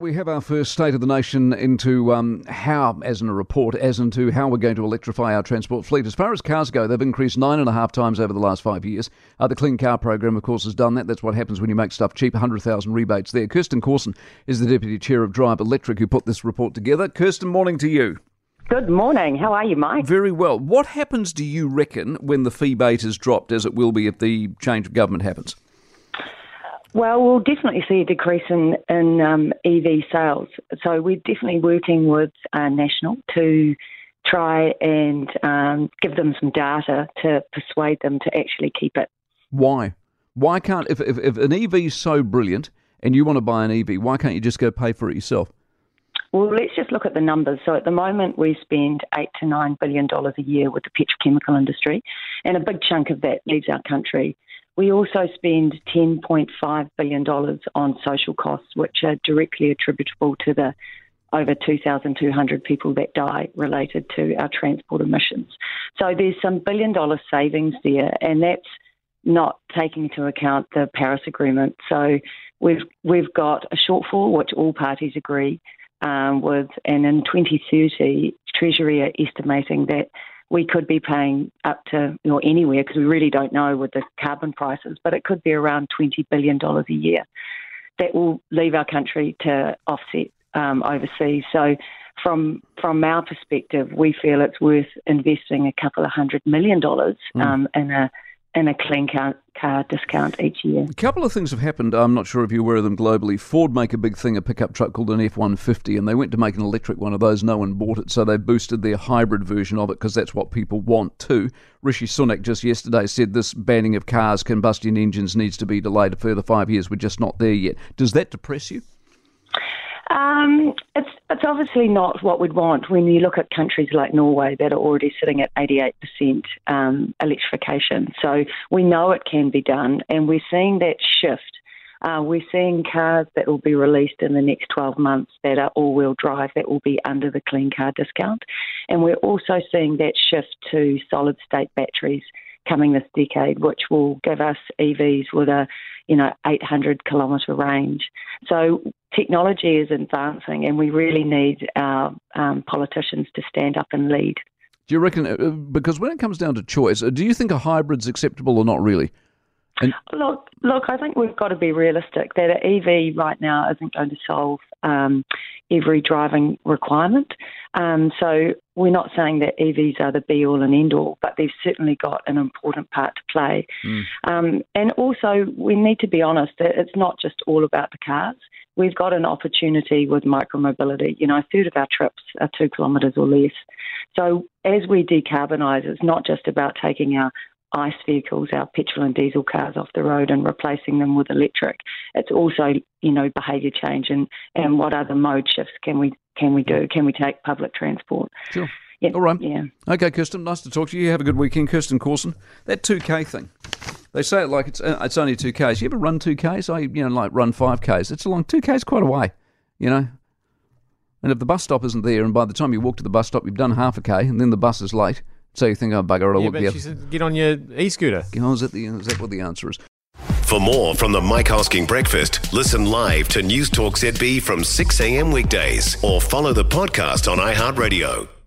We have our first State of the Nation into um, how, as in a report, as into how we're going to electrify our transport fleet. As far as cars go, they've increased nine and a half times over the last five years. Uh, the Clean Car Program, of course, has done that. That's what happens when you make stuff cheap, 100,000 rebates there. Kirstin Corson is the Deputy Chair of Drive Electric who put this report together. Kirstin, morning to you. Good morning. How are you, Mike? Very well. What happens, do you reckon, when the feebate is dropped, as it will be if the change of government happens? Well, we'll definitely see a decrease in, in um, EV sales. So we're definitely working with uh, National to try and um, give them some data to persuade them to actually keep it. Why? Why can't, if, if, if an EV is so brilliant and you want to buy an EV, why can't you just go pay for it yourself? Well, let's just look at the numbers. So at the moment, we spend eight to nine billion dollars a year with the petrochemical industry, and a big chunk of that leaves our country. We also spend $10.5 billion on social costs, which are directly attributable to the over 2,200 people that die related to our transport emissions. So there's some billion dollar savings there, and that's not taking into account the Paris Agreement. So we've we've got a shortfall, which all parties agree um, with, and in 2030, Treasury are estimating that we could be paying up to or anywhere because we really don't know with the carbon prices, but it could be around twenty billion dollars a year that will leave our country to offset um, overseas. So, from from our perspective, we feel it's worth investing a couple of hundred million dollars mm. um, in a and a clean car, car discount each year. A couple of things have happened. I'm not sure if you're aware of them globally. Ford make a big thing, a pickup truck called an F 150, and they went to make an electric one of those. No one bought it, so they boosted their hybrid version of it because that's what people want too. Rishi Sunak just yesterday said this banning of cars, combustion engines needs to be delayed a further five years. We're just not there yet. Does that depress you? Um, it's it's obviously not what we'd want when you look at countries like Norway that are already sitting at 88% um, electrification. So we know it can be done, and we're seeing that shift. Uh, we're seeing cars that will be released in the next 12 months that are all wheel drive that will be under the clean car discount. And we're also seeing that shift to solid state batteries coming this decade, which will give us EVs with a you know 800 kilometre range. So technology is advancing, and we really need our um, politicians to stand up and lead. Do you reckon? Uh, because when it comes down to choice, uh, do you think a hybrid's acceptable or not really? And look, look, I think we've got to be realistic that an EV right now isn't going to solve um, every driving requirement. Um, so we're not saying that EVs are the be all and end all, but they've certainly got an important part to play. Mm. Um, and also, we need to be honest that it's not just all about the cars. We've got an opportunity with micromobility. You know, a third of our trips are two kilometres or less. So as we decarbonise, it's not just about taking our ICE vehicles, our petrol and diesel cars off the road and replacing them with electric. It's also, you know, behaviour change and, and what other mode shifts can we can we do? Can we take public transport? Sure. Yeah. All right. Yeah. Okay, Kirstin. Nice to talk to you. Have a good weekend, Kirstin Corson. That two K thing. They say it like it's uh, it's only two Ks. You ever run two Ks? I you know like run five Ks. It's a long two Ks quite a way. You know. And if the bus stop isn't there, and by the time you walk to the bus stop, you've done half a K, and then the bus is late, so you think, oh, bugger, I'll yeah, but she said, get on your e-scooter. Oh, is, that the, is that what the answer is? For more from the Mike Hosking Breakfast, listen live to Newstalk ZB from 6 a.m. weekdays or follow the podcast on iHeartRadio.